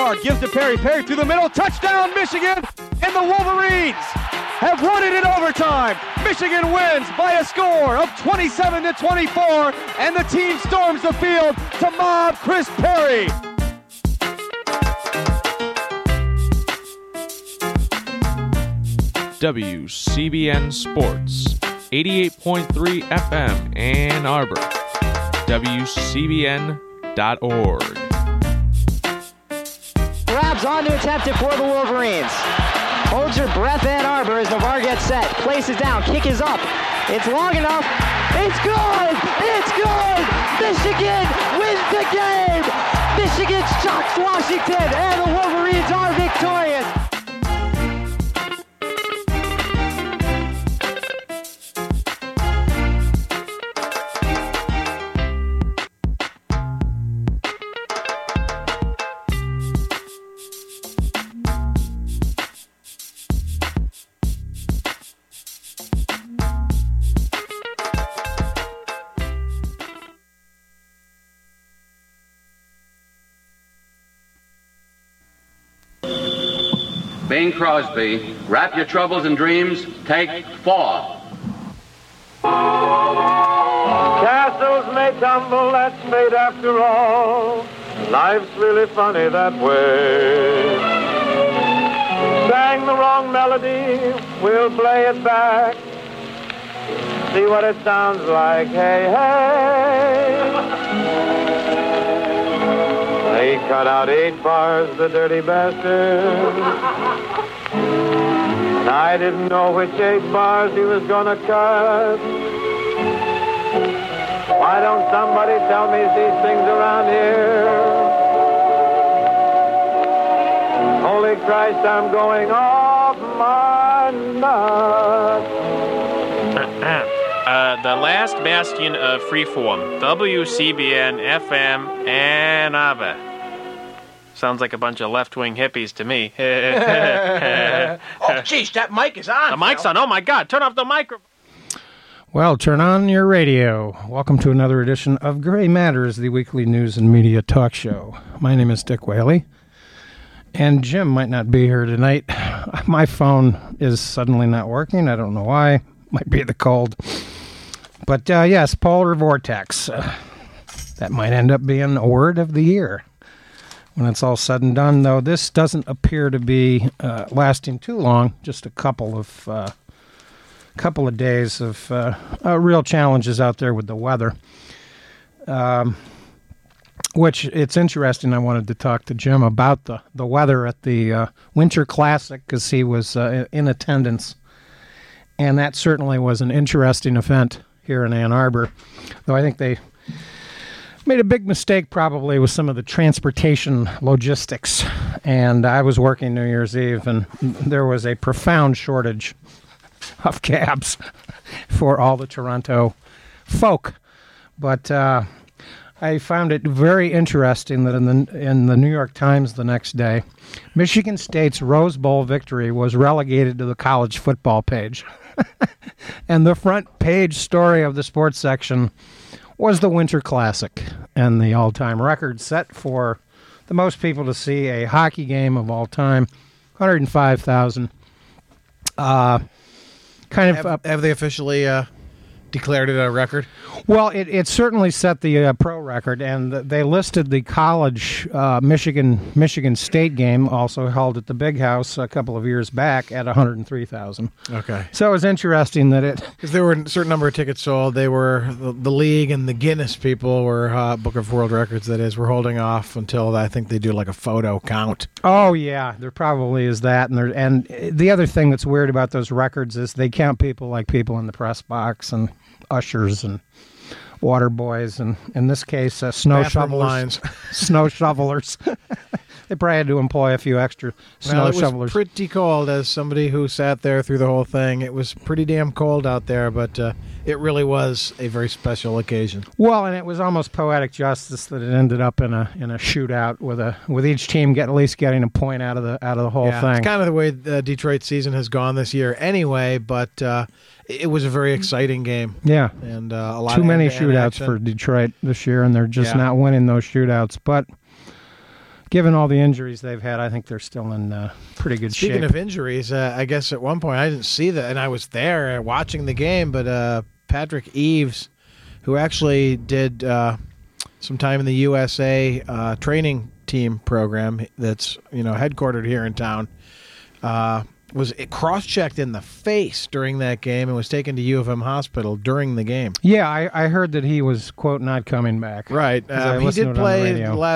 far, gives to Perry. Perry through the middle, touchdown, Michigan, and the Wolverines have won it in overtime. Michigan wins by a score of 27 to 24, and the team storms the field to mob Chris Perry. WCBN Sports, 88.3 FM Ann Arbor, WCBN.org. Grabs on to attempt it for the Wolverines. Holds your breath, Ann Arbor, as Navarre gets set. Places down, kick is up. It's long enough. It's good! It's good! Michigan wins the game! Michigan shocks Washington, and the Wolverines are victorious! Crosby, wrap your troubles and dreams, take four. Castles may tumble, that's fate after all. Life's really funny that way. Sang the wrong melody, we'll play it back. See what it sounds like, hey, hey. They cut out eight bars, the dirty bastard. And I didn't know which eight bars he was gonna cut. Why don't somebody tell me these things around here? Holy Christ, I'm going off my nut. Uh, the last bastion of freeform, WCBN FM Ann Arbor. Sounds like a bunch of left-wing hippies to me. Oh, jeez, that mic is on. the mic's on. Oh my God! Turn off the microphone. Well, turn on your radio. Welcome to another edition of Gray Matters, the weekly news and media talk show. My name is Dick Whaley, and Jim might not be here tonight. My phone is suddenly not working. I don't know why. Might be the cold. But uh, yes, polar vortex. Uh, that might end up being a word of the year when it's all said and done. Though this doesn't appear to be uh, lasting too long. Just a couple of uh, couple of days of uh, uh, real challenges out there with the weather. Um, which it's interesting. I wanted to talk to Jim about the, the weather at the uh, Winter Classic because he was uh, in attendance, and that certainly was an interesting event here in Ann Arbor. Though I think they made a big mistake probably with some of the transportation logistics. And I was working New Year's Eve, and there was a profound shortage of cabs for all the Toronto folk. But uh, I found it very interesting that in the in the New York Times the next day, Michigan State's Rose Bowl victory was relegated to the college football page, and the front page story of the sports section was the Winter Classic and the all-time record set for the most people to see a hockey game of all time, 105,000. Uh, kind of Have, uh, have they officially uh, declared it a record? well, it, it certainly set the uh, pro record, and they listed the college uh, Michigan Michigan State game, also held at the Big House a couple of years back, at 103,000. Okay. So it was interesting that it Because there were a certain number of tickets sold. They were the, the league and the Guinness people were uh, Book of World Records. That is, were holding off until I think they do like a photo count. Oh yeah, there probably is that, and there and the other thing that's weird about those records is they count people like people in the press box and ushers and water boys, and in this case, uh, snow Bathroom shovelers, lines. snow shovelers. they probably had to employ a few extra snow well, it was pretty cold. As somebody who sat there through the whole thing, it was pretty damn cold out there. But uh, it really was a very special occasion. Well, and it was almost poetic justice that it ended up in a in a shootout with a with each team get at least getting a point out of the out of the whole yeah, thing. it's kind of the way the Detroit season has gone this year, anyway. But uh, it was a very exciting game, yeah, and uh, a lot too of many shootouts action. for Detroit this year, and they're just Yeah. not winning those shootouts. But given all the injuries they've had, I think they're still in uh, pretty good Speaking shape. Speaking of injuries, uh, I guess at one point I didn't see that, and I was there watching the game. But uh, Patrick Eaves, who actually did uh, some time in the USA uh, training team program, that's you know headquartered here in town, uh, was cross-checked in the face during that game and was taken to U of M hospital during the game. yeah, I, I heard that he was quote not coming back. Right, Um, he did on the play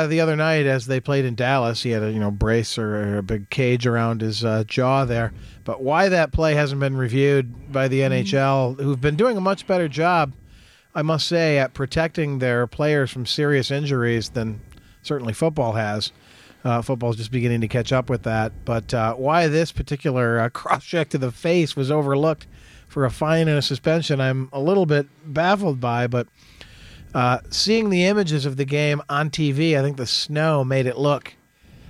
the other night as they played in Dallas. He had a you know brace or a big cage around his uh, jaw there. But why that play hasn't been reviewed by the NHL, who've been doing a much better job, I must say, at protecting their players from serious injuries than certainly football has. Uh, football's just beginning to catch up with that. But uh, why this particular uh, cross check to the face was overlooked for a fine and a suspension, I'm a little bit baffled by. But uh, seeing the images of the game on TV, I think the snow made it look.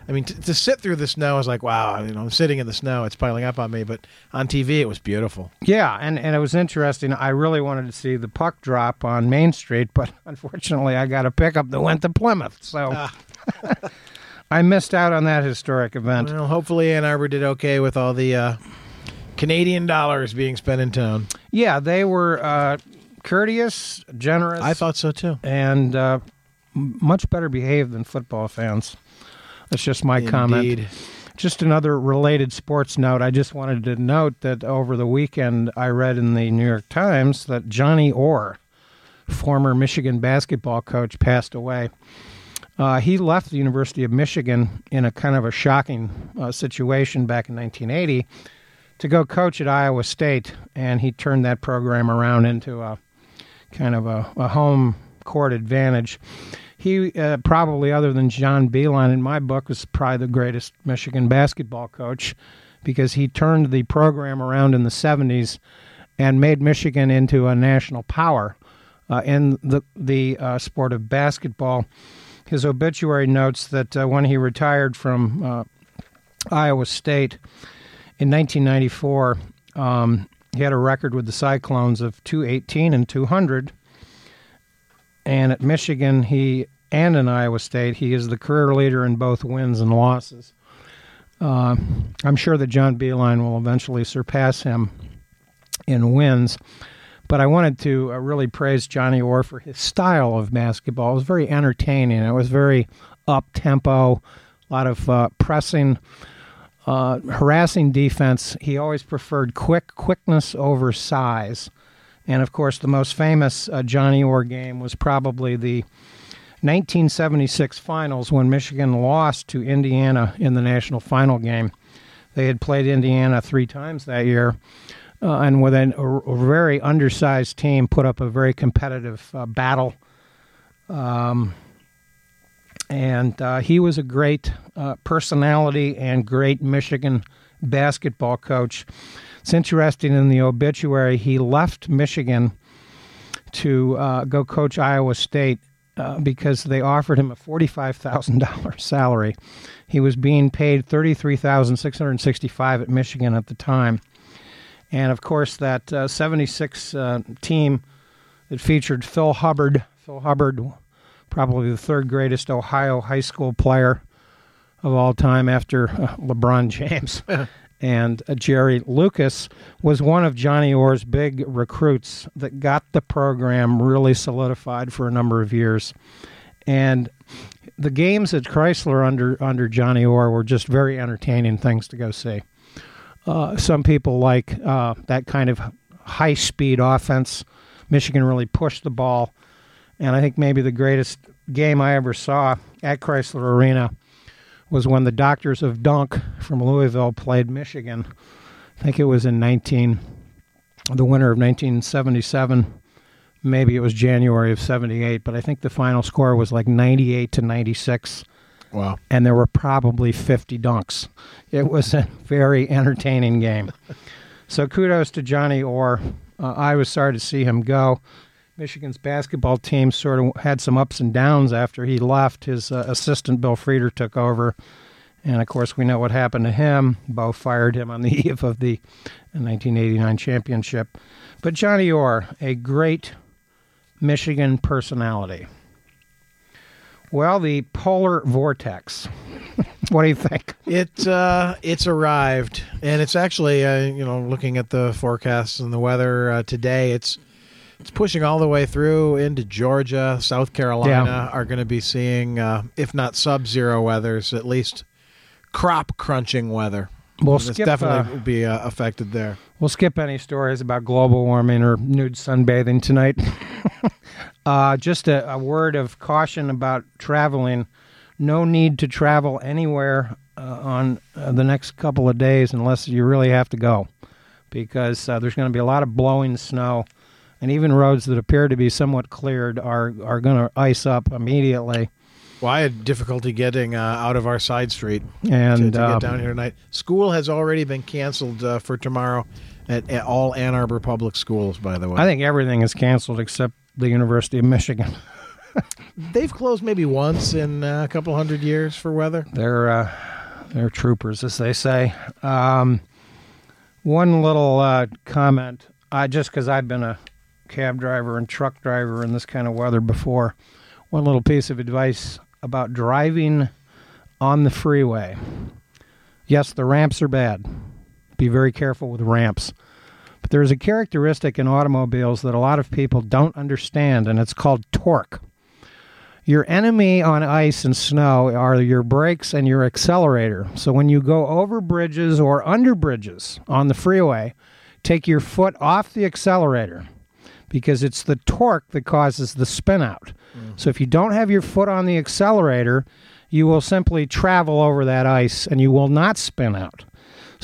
I mean, t- to sit through the snow is like, wow, you know, I'm sitting in the snow, it's piling up on me. But on TV, it was beautiful. Yeah, and, and it was interesting. I really wanted to see the puck drop on Main Street, but unfortunately, I got a pickup that went to Plymouth, so Ah. I missed out on that historic event. Well, hopefully, Ann Arbor did okay with all the uh, Canadian dollars being spent in town. Yeah, they were uh, courteous, generous. I thought so too. and uh, m- much better behaved than football fans. That's just my comment. Indeed. Just another related sports note. I just wanted to note that over the weekend I read in the New York Times that Johnny Orr, former Michigan basketball coach, passed away. Uh, he left the University of Michigan in a kind of a shocking uh, situation back in 1980 to go coach at Iowa State, and he turned that program around into a kind of a, a home court advantage. He uh, probably, other than John Beilein, in my book, was probably the greatest Michigan basketball coach because he turned the program around in the 70s and made Michigan into a national power uh, in the the uh, sport of basketball. His obituary notes that uh, when he retired from uh, Iowa State in 1994, um, he had a record with the Cyclones of 218 and 200. And at Michigan, he and in Iowa State, he is the career leader in both wins and losses. Uh, I'm sure that John Beilein will eventually surpass him in wins. But I wanted to uh, really praise Johnny Orr for his style of basketball. It was very entertaining. It was very up tempo, a lot of uh, pressing, uh, harassing defense. He always preferred quick quickness over size. And of course, the most famous uh, Johnny Orr game was probably the 1976 finals when Michigan lost to Indiana in the national final game. They had played Indiana three times that year, uh, and with an, a, a very undersized team, put up a very competitive uh, battle. Um, and uh, he was a great uh, personality and great Michigan basketball coach. It's interesting in the obituary, he left Michigan to uh, go coach Iowa State uh, because they offered him a $45,000 salary. He was being paid 33,665 at Michigan at the time. And of course, that uh, 76 uh, team that featured Phil Hubbard, Phil Hubbard, probably the third greatest Ohio high school player of all time after uh, LeBron James. and uh, Jerry Lucas was one of Johnny Orr's big recruits that got the program really solidified for a number of years. And the games at Chrysler under under Johnny Orr were just very entertaining things to go see. Uh, some people like uh, that kind of high speed offense. Michigan really pushed the ball, and I think maybe the greatest game I ever saw at Chrysler Arena was when the Doctors of Dunk from Louisville played Michigan. I think it was in 19, the winter of 1977. Maybe it was January of 78, but I think the final score was like 98 to 96 Wow. and there were probably 50 dunks. It was a very entertaining game. So kudos to Johnny Orr. Uh, I was sorry to see him go. Michigan's basketball team sort of had some ups and downs after he left. His uh, assistant Bill Frieder took over, and of course we know what happened to him. Bo fired him on the eve of the 1989 championship. But Johnny Orr, a great Michigan personality. Well, the polar vortex. What do you think? It uh, it's arrived, and it's actually uh, you know looking at the forecasts and the weather uh, today, it's it's pushing all the way through into Georgia, South Carolina Yeah. are going to be seeing, uh, if not sub-zero weathers, at least crop crunching weather. We'll skip, definitely uh, will be uh, affected there. We'll skip any stories about global warming or nude sunbathing tonight. uh, just a, a word of caution about traveling. No need to travel anywhere uh, on uh, the next couple of days unless you really have to go, because uh, there's going to be a lot of blowing snow, and even roads that appear to be somewhat cleared are are going to ice up immediately. Well, I had difficulty getting uh, out of our side street And to, to get down here tonight. School has already been canceled uh, for tomorrow at, at all Ann Arbor public schools. By the way, I think everything is canceled except the University of Michigan. they've closed maybe once in a couple hundred years for weather. They're uh, they're troopers, as they say. Um, one little uh, comment, uh, just because I've been a cab driver and truck driver in this kind of weather before. One little piece of advice about driving on the freeway. Yes, the ramps are bad. Be very careful with ramps. But there's a characteristic in automobiles that a lot of people don't understand, and it's called torque. Your enemy on ice and snow are your brakes and your accelerator. So when you go over bridges or under bridges on the freeway, take your foot off the accelerator because it's the torque that causes the spin out. Mm. So if you don't have your foot on the accelerator, you will simply travel over that ice and you will not spin out.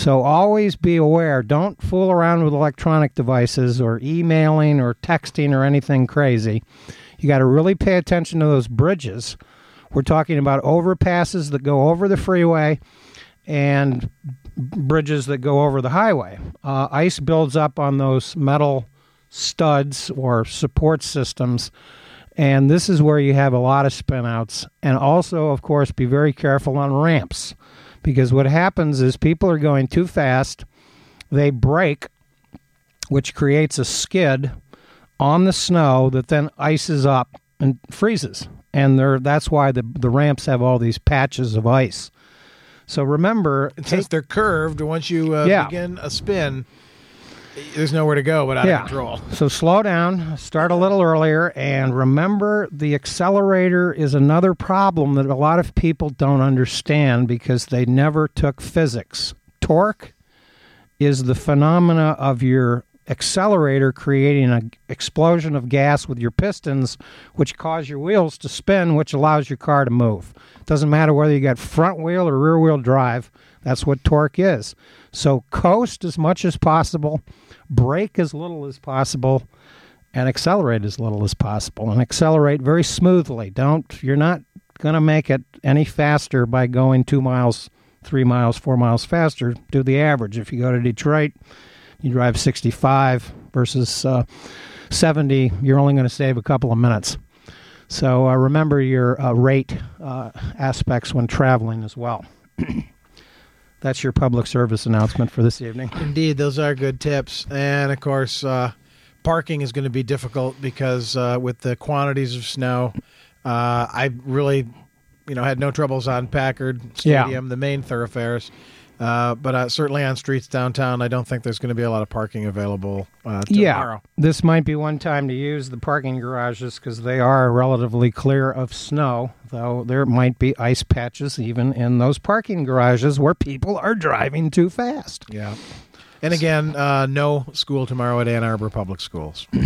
So always be aware. Don't fool around with electronic devices or emailing or texting or anything crazy. You got to really pay attention to those bridges. We're talking about overpasses that go over the freeway and bridges that go over the highway. Uh, ice builds up on those metal studs or support systems. And this is where you have a lot of spinouts. And also, of course, be very careful on ramps because what happens is people are going too fast, they brake, which creates a skid on the snow that then ices up and freezes. And they're, that's why the, the ramps have all these patches of ice. So remember, since they're curved, once you uh, Yeah. begin a spin, there's nowhere to go but out Yeah. of control. So slow down, start a little earlier, and remember the accelerator is another problem that a lot of people don't understand because they never took physics. Torque is the phenomena of your accelerator creating an explosion of gas with your pistons, which cause your wheels to spin, which allows your car to move. Doesn't matter whether you got front wheel or rear wheel drive, that's what torque is. So coast as much as possible, brake as little as possible, and accelerate as little as possible. And accelerate very smoothly. Don't you're not going to make it any faster by going two miles, three miles, four miles faster. Do the average. If you go to Detroit, you drive 65 versus uh, 70. You're only going to save a couple of minutes. So uh, remember your uh, rate uh, aspects when traveling as well. That's your public service announcement for this evening. Indeed, those are good tips. And of course, uh, parking is going to be difficult because uh, with the quantities of snow, uh, I really, you know, had no troubles on Packard Yeah. Stadium, the main thoroughfares. Uh, but uh, certainly on streets downtown, I don't think there's going to be a lot of parking available uh, tomorrow. Yeah, this might be one time to use the parking garages because they are relatively clear of snow, though there might be ice patches even in those parking garages where people are driving too fast. Yeah. And again, uh, no school tomorrow at Ann Arbor Public Schools.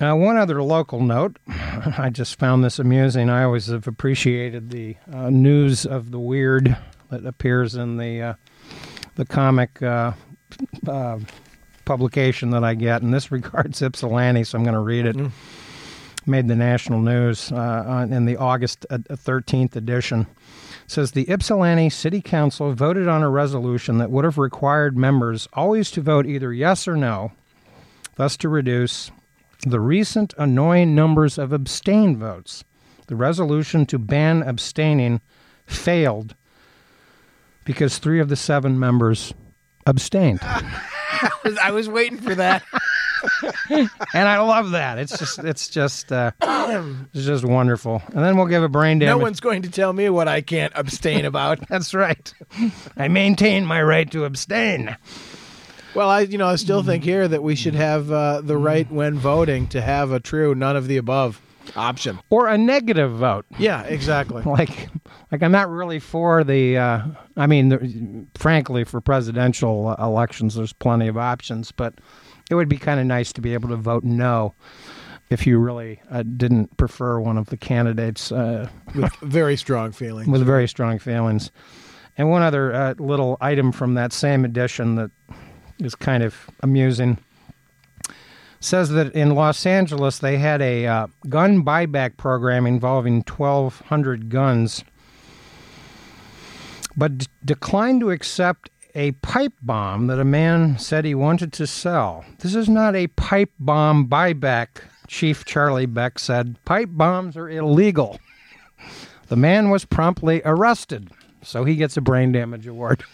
Uh, one other local note I just found this amusing. I always have appreciated the uh, news of the weird that appears in the uh, the comic uh, uh, publication that I get. In this regards Ypsilanti, so I'm going to read it. Made the national news uh, on, in the August uh, 13th edition. It says the Ypsilanti City Council voted on a resolution that would have required members always to vote either yes or no, thus to reduce the recent annoying numbers of abstain votes. The resolution to ban abstaining failed because three of the seven members abstained. I was waiting for that. and I love that. It's just, it's just, uh, it's just wonderful. And then we'll give a brain damage. No one's going to tell me what I can't abstain about. That's right. I maintain my right to abstain. Well, I you know I still think here that we should have uh, the right when voting to have a true none of the above option. Or a negative vote. Yeah, exactly. Like, like I'm not really for the. Uh, I mean, the, frankly, for presidential elections, there's plenty of options, but it would be kind of nice to be able to vote no if you really uh, didn't prefer one of the candidates uh, With very strong feelings. with very strong feelings. And one other uh, little item from that same edition that is kind of amusing says that in Los Angeles they had a uh, gun buyback program involving 1,200 guns, but d- declined to accept a pipe bomb that a man said he wanted to sell. This is not a pipe bomb buyback, Chief Charlie Beck said. Pipe bombs are illegal. The man was promptly arrested, so he gets a brain damage award.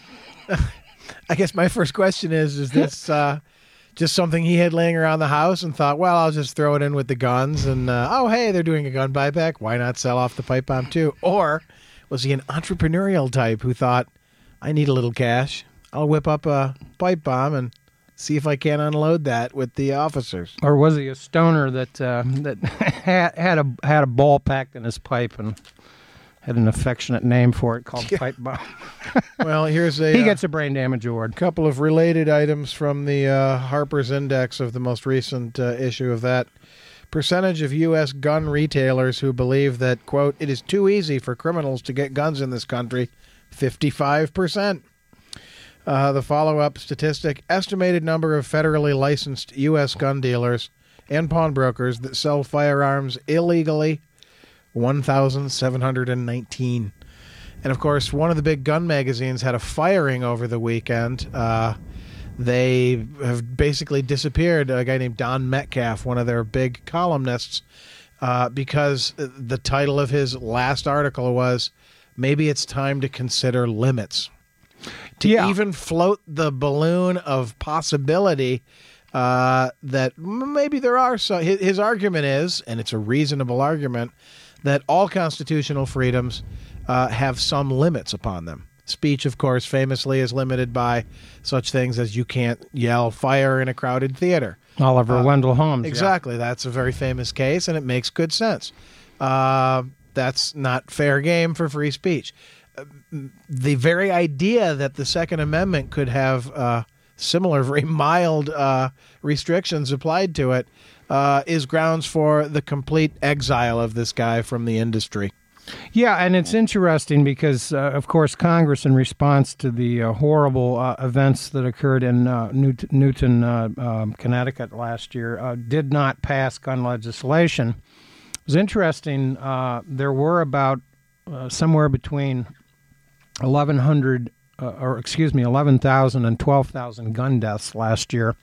I guess my first question is: Is this uh, just something he had laying around the house and thought, well, I'll just throw it in with the guns and uh, oh, hey, they're doing a gun buyback. Why not sell off the pipe bomb too? Or was he an entrepreneurial type who thought, I need a little cash. I'll whip up a pipe bomb and see if I can unload that with the officers. Or was he a stoner that uh, that had, had a had a ball packed in his pipe and had an affectionate name for it called pipe bomb? Well, here's a he uh, gets a brain damage award. couple of related items from the uh, Harper's Index of the most recent uh, issue of that. Percentage of U.S. gun retailers who believe that, quote, it is too easy for criminals to get guns in this country, 55%. Uh, the follow up statistic estimated number of federally licensed U.S. gun dealers and pawnbrokers that sell firearms illegally 1,719. And of course, one of the big gun magazines had a firing over the weekend. Uh, they have basically disappeared. A guy named Don Metcalf, one of their big columnists, uh, because the title of his last article was Maybe it's time to consider limits. To Yeah. even float the balloon of possibility uh, that maybe there are some. His, his argument is, and it's a reasonable argument, that all constitutional freedoms uh, have some limits upon them. Speech, of course, famously is limited by such things as you can't yell fire in a crowded theater. Oliver Wendell Holmes. yeah. Exactly. That's a very famous case, and it makes good sense. Uh, that's not fair game for free speech. Uh, The very idea that the Second Amendment could have uh, similar, very mild uh, restrictions applied to it uh, is grounds for the complete exile of this guy from the industry. Yeah, and it's interesting because, uh, of course, Congress, in response to the uh, horrible uh, events that occurred in uh, Newt- Newton, uh, um, Connecticut last year, uh, did not pass gun legislation. It was interesting. There were about somewhere between 1,100, uh, or excuse me, 11,000 and 12,000 gun deaths last year,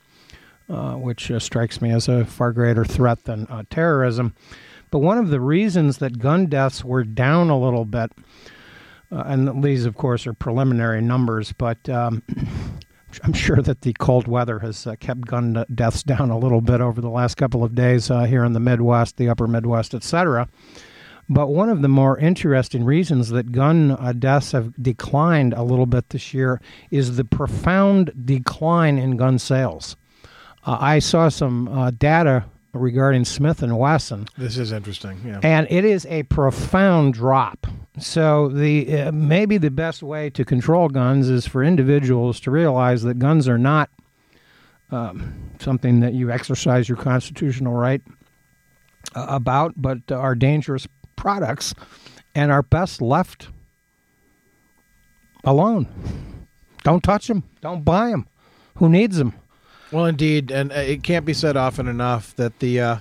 uh, which uh, strikes me as a far greater threat than uh, terrorism. But one of the reasons that gun deaths were down a little bit, uh, and these, of course, are preliminary numbers, but um, I'm sure that the cold weather has uh, kept gun deaths down a little bit over the last couple of days here in the Midwest, the upper Midwest, etc. But one of the more interesting reasons that gun uh, deaths have declined a little bit this year is the profound decline in gun sales. Uh, I saw some uh, data regarding Smith and Wesson, This is interesting. Yeah. and it is a profound drop. So the uh, maybe the best way to control guns is for individuals to realize that guns are not um, something that you exercise your constitutional right uh, about, but are dangerous products and are best left alone. Don't touch them. Don't buy them. Who needs them? Well, indeed, and uh, it can't be said often enough that the uh,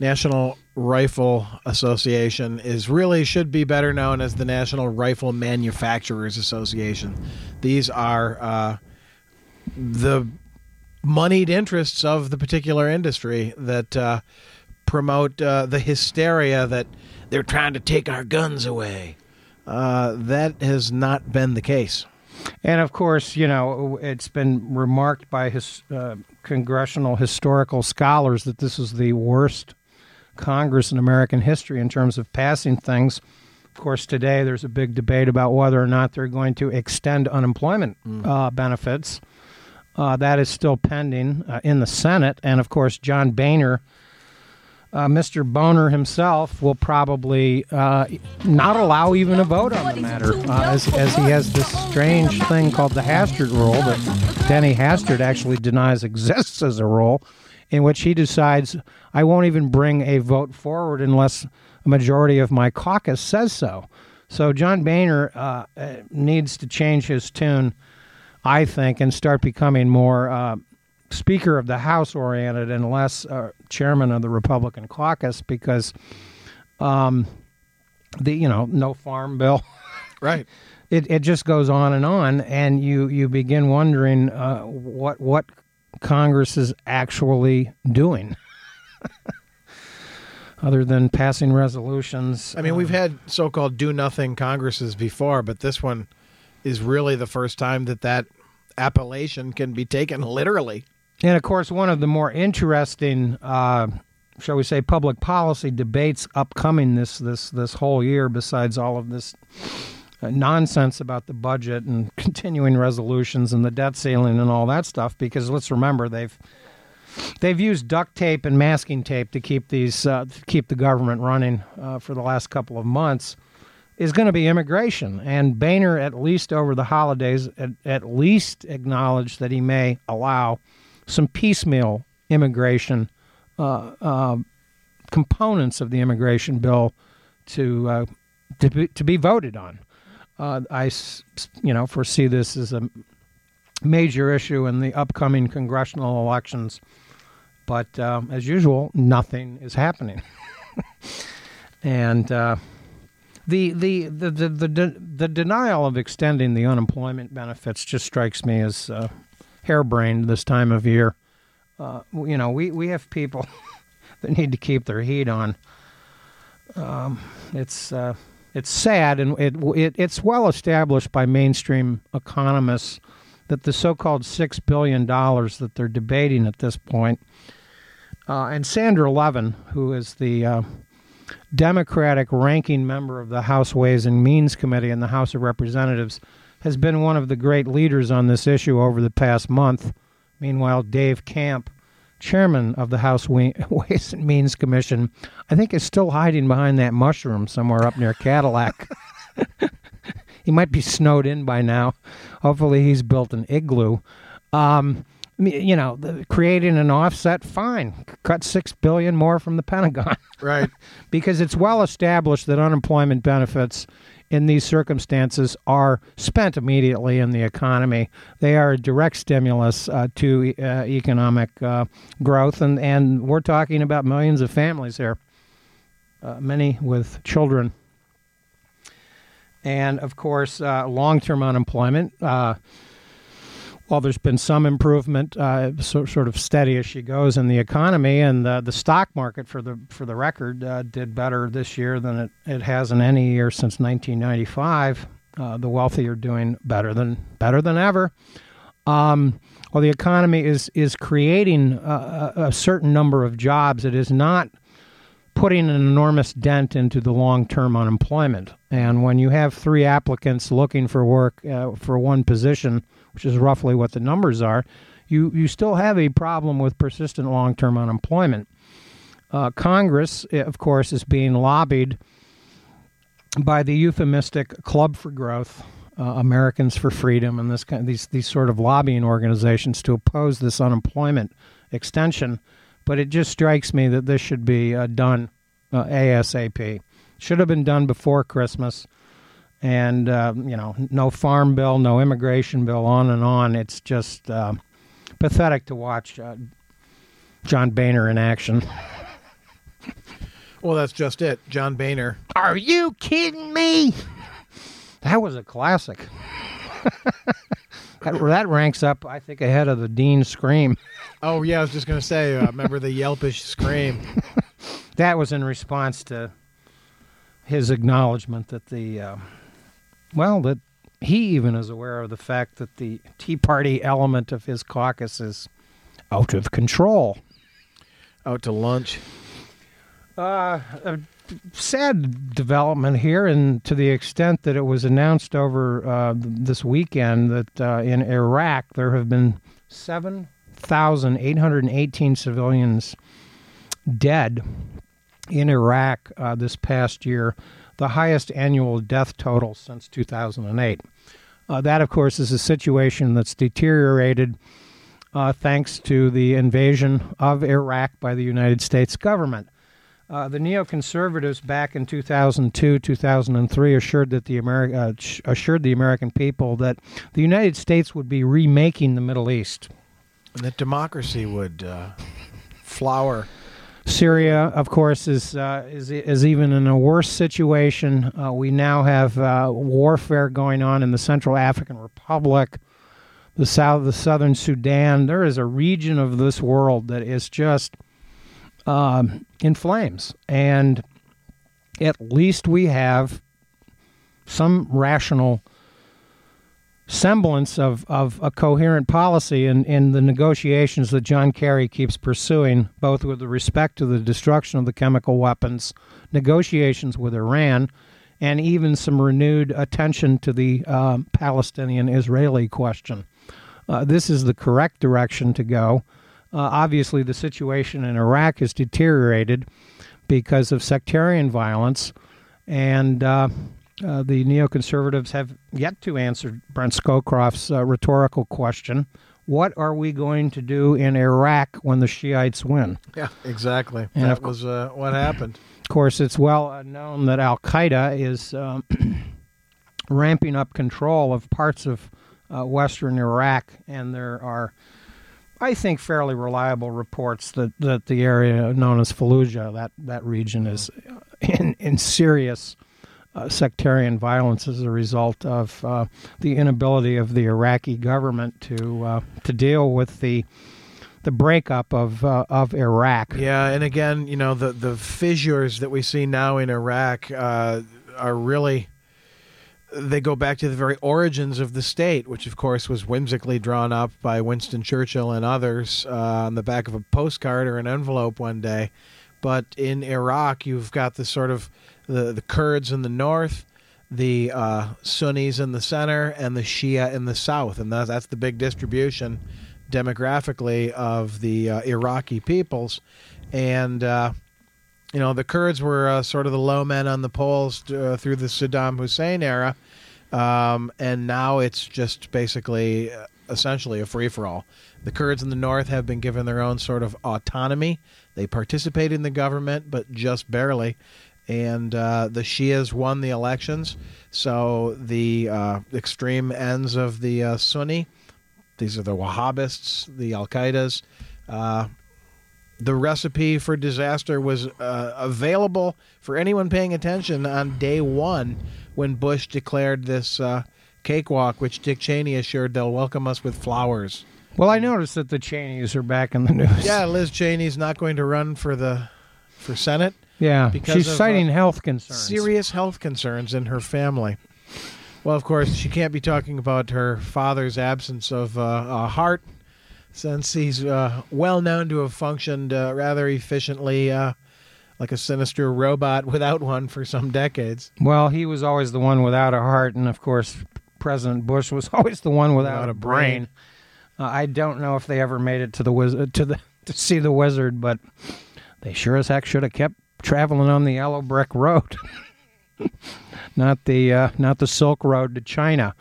National Rifle Association is really should be better known as the National Rifle Manufacturers Association. These are uh, the moneyed interests of the particular industry that uh, promote uh, the hysteria that they're trying to take our guns away. Uh, that has not been the case. And of course, you know, it's been remarked by his uh, congressional historical scholars that this is the worst Congress in American history in terms of passing things. Of course, today there's a big debate about whether or not they're going to extend unemployment uh, benefits. Uh, that is still pending uh, in the Senate. And of course, John Boehner, uh, Mr. Boner himself, will probably uh, not allow even a vote on the matter, uh, as, as he has this strange thing called the Hastert rule that Denny Hastert actually denies exists as a rule, in which he decides, I won't even bring a vote forward unless a majority of my caucus says so. So John Boehner uh, uh, needs to change his tune, I think, and start becoming more uh, Speaker of the House oriented and less uh, Chairman of the Republican caucus because um, the you know no farm bill. Right. It it just goes on and on, and you you begin wondering uh, what what Congress is actually doing. Other than passing resolutions, I mean, we've had so-called do-nothing Congresses before, but this one is really the first time that that appellation can be taken literally. And of course, one of the more interesting, uh, shall we say, public policy debates upcoming this this this whole year, besides all of this uh, nonsense about the budget and continuing resolutions and the debt ceiling and all that stuff. Because let's remember, they've they've used duct tape and masking tape to keep these uh, to keep the government running uh, for the last couple of months. Is going to be immigration, and Boehner, at least over the holidays, at, at least acknowledged that he may allow some piecemeal immigration uh, uh, components of the immigration bill to uh, to, be, to be voted on. I, you know, foresee this as a major issue in the upcoming congressional elections. But as usual, nothing is happening, and uh, the, the, the, the, the, the denial of extending the unemployment benefits just strikes me as uh, harebrained this time of year. Uh, you know, we, we have people that need to keep their heat on. Um, it's uh, it's sad, and it, it it's well established by mainstream economists that the so-called six billion dollars that they're debating at this point, uh, and Sander Levin, who is the uh, Democratic ranking member of the House Ways and Means Committee in the House of Representatives, has been one of the great leaders on this issue over the past month. Meanwhile, Dave Camp, chairman of the House Wa- Ways and Means Commission, I think is still hiding behind that mushroom somewhere up near Cadillac. he might be snowed in by now. Hopefully, he's built an igloo. Um, you know, the, creating an offset, fine. Cut six billion more from the Pentagon Right. because it's well established that unemployment benefits in these circumstances are spent immediately in the economy. They are a direct stimulus uh, to uh, economic uh, growth, and, and we're talking about millions of families here, uh, many with children. And of course, uh, long term unemployment. While there's been some improvement, uh, so, sort of steady as she goes in the economy, and uh, the stock market, for the for the record, uh, did better this year than it, it has in any year since 1995. Uh, the wealthy are doing better than better than ever. Um, while the economy is is creating a, a a certain number of jobs, it is not putting an enormous dent into the long term unemployment. And when you have three applicants looking for work uh, for one position, which is roughly what the numbers are, you, you still have a problem with persistent long term unemployment. Uh, Congress, eh, of course, is being lobbied by the euphemistic Club for Growth, uh, Americans for Freedom, and this kind these these sort of lobbying organizations to oppose this unemployment extension. But it just strikes me that this should be uh, done uh, ASAP. Should have been done before Christmas. And uh, you know, no farm bill, no immigration bill, on and on. It's just uh, pathetic to watch uh, John Boehner in action. Well, that's just it. John Boehner. Are you kidding me? That was a classic. that, that ranks up, I think, ahead of the Dean scream. Oh yeah, I was just gonna say. Uh, remember the Yelpish scream? That was in response to his acknowledgement that the, uh, well, that he even is aware of the fact that the Tea Party element of his caucus is out of control. Out to lunch. Uh, a sad development here, and to the extent that it was announced over uh, this weekend that uh, in Iraq there have been 7,818 civilians dead in Iraq uh, this past year, the highest annual death total since 2008. Uh, that, of course, is a situation that's deteriorated uh, thanks to the invasion of Iraq by the United States government. Uh, the neoconservatives back in 2002, 2003 assured that the Ameri- uh, sh- assured the American people that the United States would be remaking the Middle East. And that democracy would uh, flower. Syria, of course, is uh, is is even in a worse situation. Uh, we now have uh, warfare going on in the Central African Republic, the south, the southern Sudan. There is a region of this world that is just um, in flames, and at least we have some rational semblance of, of a coherent policy in, in the negotiations that John Kerry keeps pursuing, both with respect to the destruction of the chemical weapons, negotiations with Iran, and even some renewed attention to the um, Palestinian Israeli question. Uh, this is the correct direction to go. Uh, obviously, the situation in Iraq has deteriorated because of sectarian violence, and uh, uh, the neoconservatives have yet to answer Brent Scowcroft's uh, rhetorical question What are we going to do in Iraq when the Shiites win? Yeah, exactly. And that of was uh, what happened. Of course, it's well uh, known that Al Qaeda is um, ramping up control of parts of uh, western Iraq, and there are, I think, fairly reliable reports that, that the area known as Fallujah, that, that region, is in, in serious uh, sectarian violence as a result of uh, the inability of the Iraqi government to uh, to deal with the the breakup of uh, of Iraq. Yeah, and again, you know, the the fissures that we see now in Iraq uh, are really they go back to the very origins of the state, which of course was whimsically drawn up by Winston Churchill and others on the back of a postcard or an envelope one day. But in Iraq, you've got the sort of the the Kurds in the north, the uh, Sunnis in the center, and the Shia in the south, and that's that's the big distribution demographically of the uh, Iraqi peoples, and uh, you know the Kurds were uh, sort of the low men on the polls uh, through the Saddam Hussein era, um, and now it's just basically uh, essentially a free for all. The Kurds in the north have been given their own sort of autonomy. They participate in the government, but just barely. And uh, the Shias won the elections, so the uh, extreme ends of the uh, Sunni, these are the Wahhabists, the Al Qaeda's. Uh, the recipe for disaster was uh, available for anyone paying attention on day one when Bush declared this uh, cakewalk, which Dick Cheney assured they'll welcome us with flowers. Well, I noticed that the Cheneys are back in the news. Yeah, Liz Cheney's not going to run for the for Senate. Yeah, because she's of, citing uh, health concerns. Serious health concerns in her family. Well, of course, she can't be talking about her father's absence of uh, a heart, since he's uh, well known to have functioned uh, rather efficiently, uh, like a sinister robot without one for some decades. Well, he was always the one without a heart, and of course, President Bush was always the one without, Without a a brain. brain. Uh, I don't know if they ever made it to the wizard to the to see the wizard, but they sure as heck should have kept traveling on the yellow brick road, not the uh, not the Silk Road to China.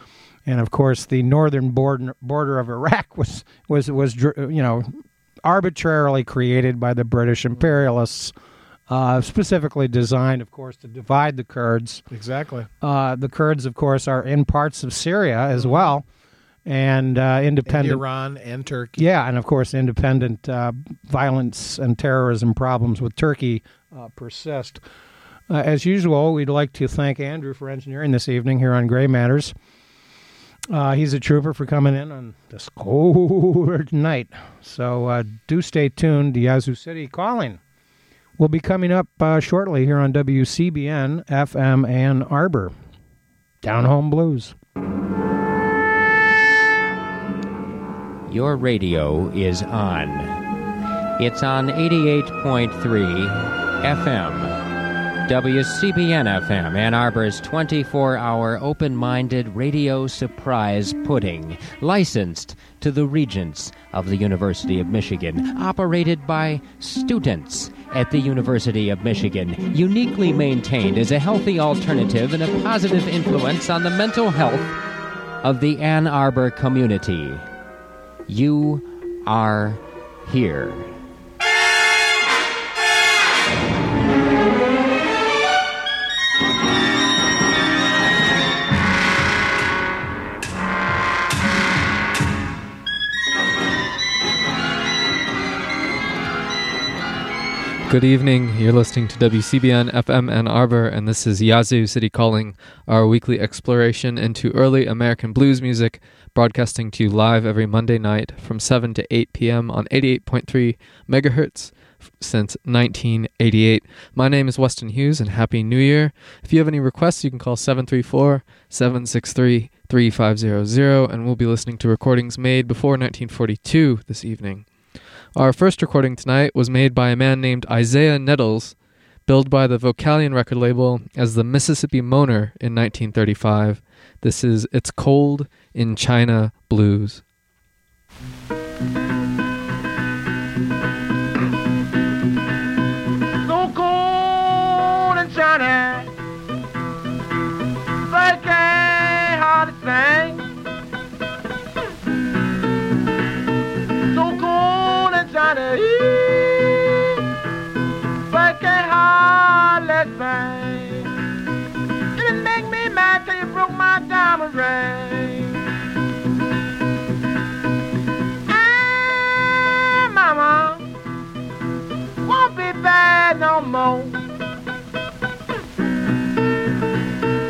And of course, the northern border border of Iraq was was was you know arbitrarily created by the British imperialists, uh, specifically designed, of course, to divide the Kurds. Exactly. Uh, the Kurds, of course, are in parts of Syria as well, and uh, And independent. Iran and Turkey. Yeah, and of course, independent uh, violence and terrorism problems with Turkey uh, persist. Uh, as usual, we'd like to thank Andrew for engineering this evening here on Gray Matters. Uh, he's a trooper for coming in on this cold night. So uh, do stay tuned. The Yazoo City Calling will be coming up uh, shortly here on WCBN FM Ann Arbor. Down Home Blues. Your radio is on. It's on 88.3 FM. WCBN FM, Ann Arbor's 24 hour open minded radio surprise pudding, licensed to the Regents of the University of Michigan, operated by students at the University of Michigan, uniquely maintained as a healthy alternative and a positive influence on the mental health of the Ann Arbor community. You are here. Good evening. You're listening to WCBN FM Ann Arbor, and this is Yazoo City Calling, our weekly exploration into early American blues music, broadcasting to you live every Monday night from 7 to 8 p.m. on 88.3 megahertz since 1988. My name is Weston Hughes, and Happy New Year. If you have any requests, you can call 734 763 3500, and we'll be listening to recordings made before 1942 this evening. Our first recording tonight was made by a man named Isaiah Nettles, billed by the Vocalion record label as the Mississippi Moaner in 1935. This is It's Cold in China Blues. So cold in China, but can't hardly sing. So cold in China, but can't hardly sing. You make me mad till you broke my diamond ring. baby na mão.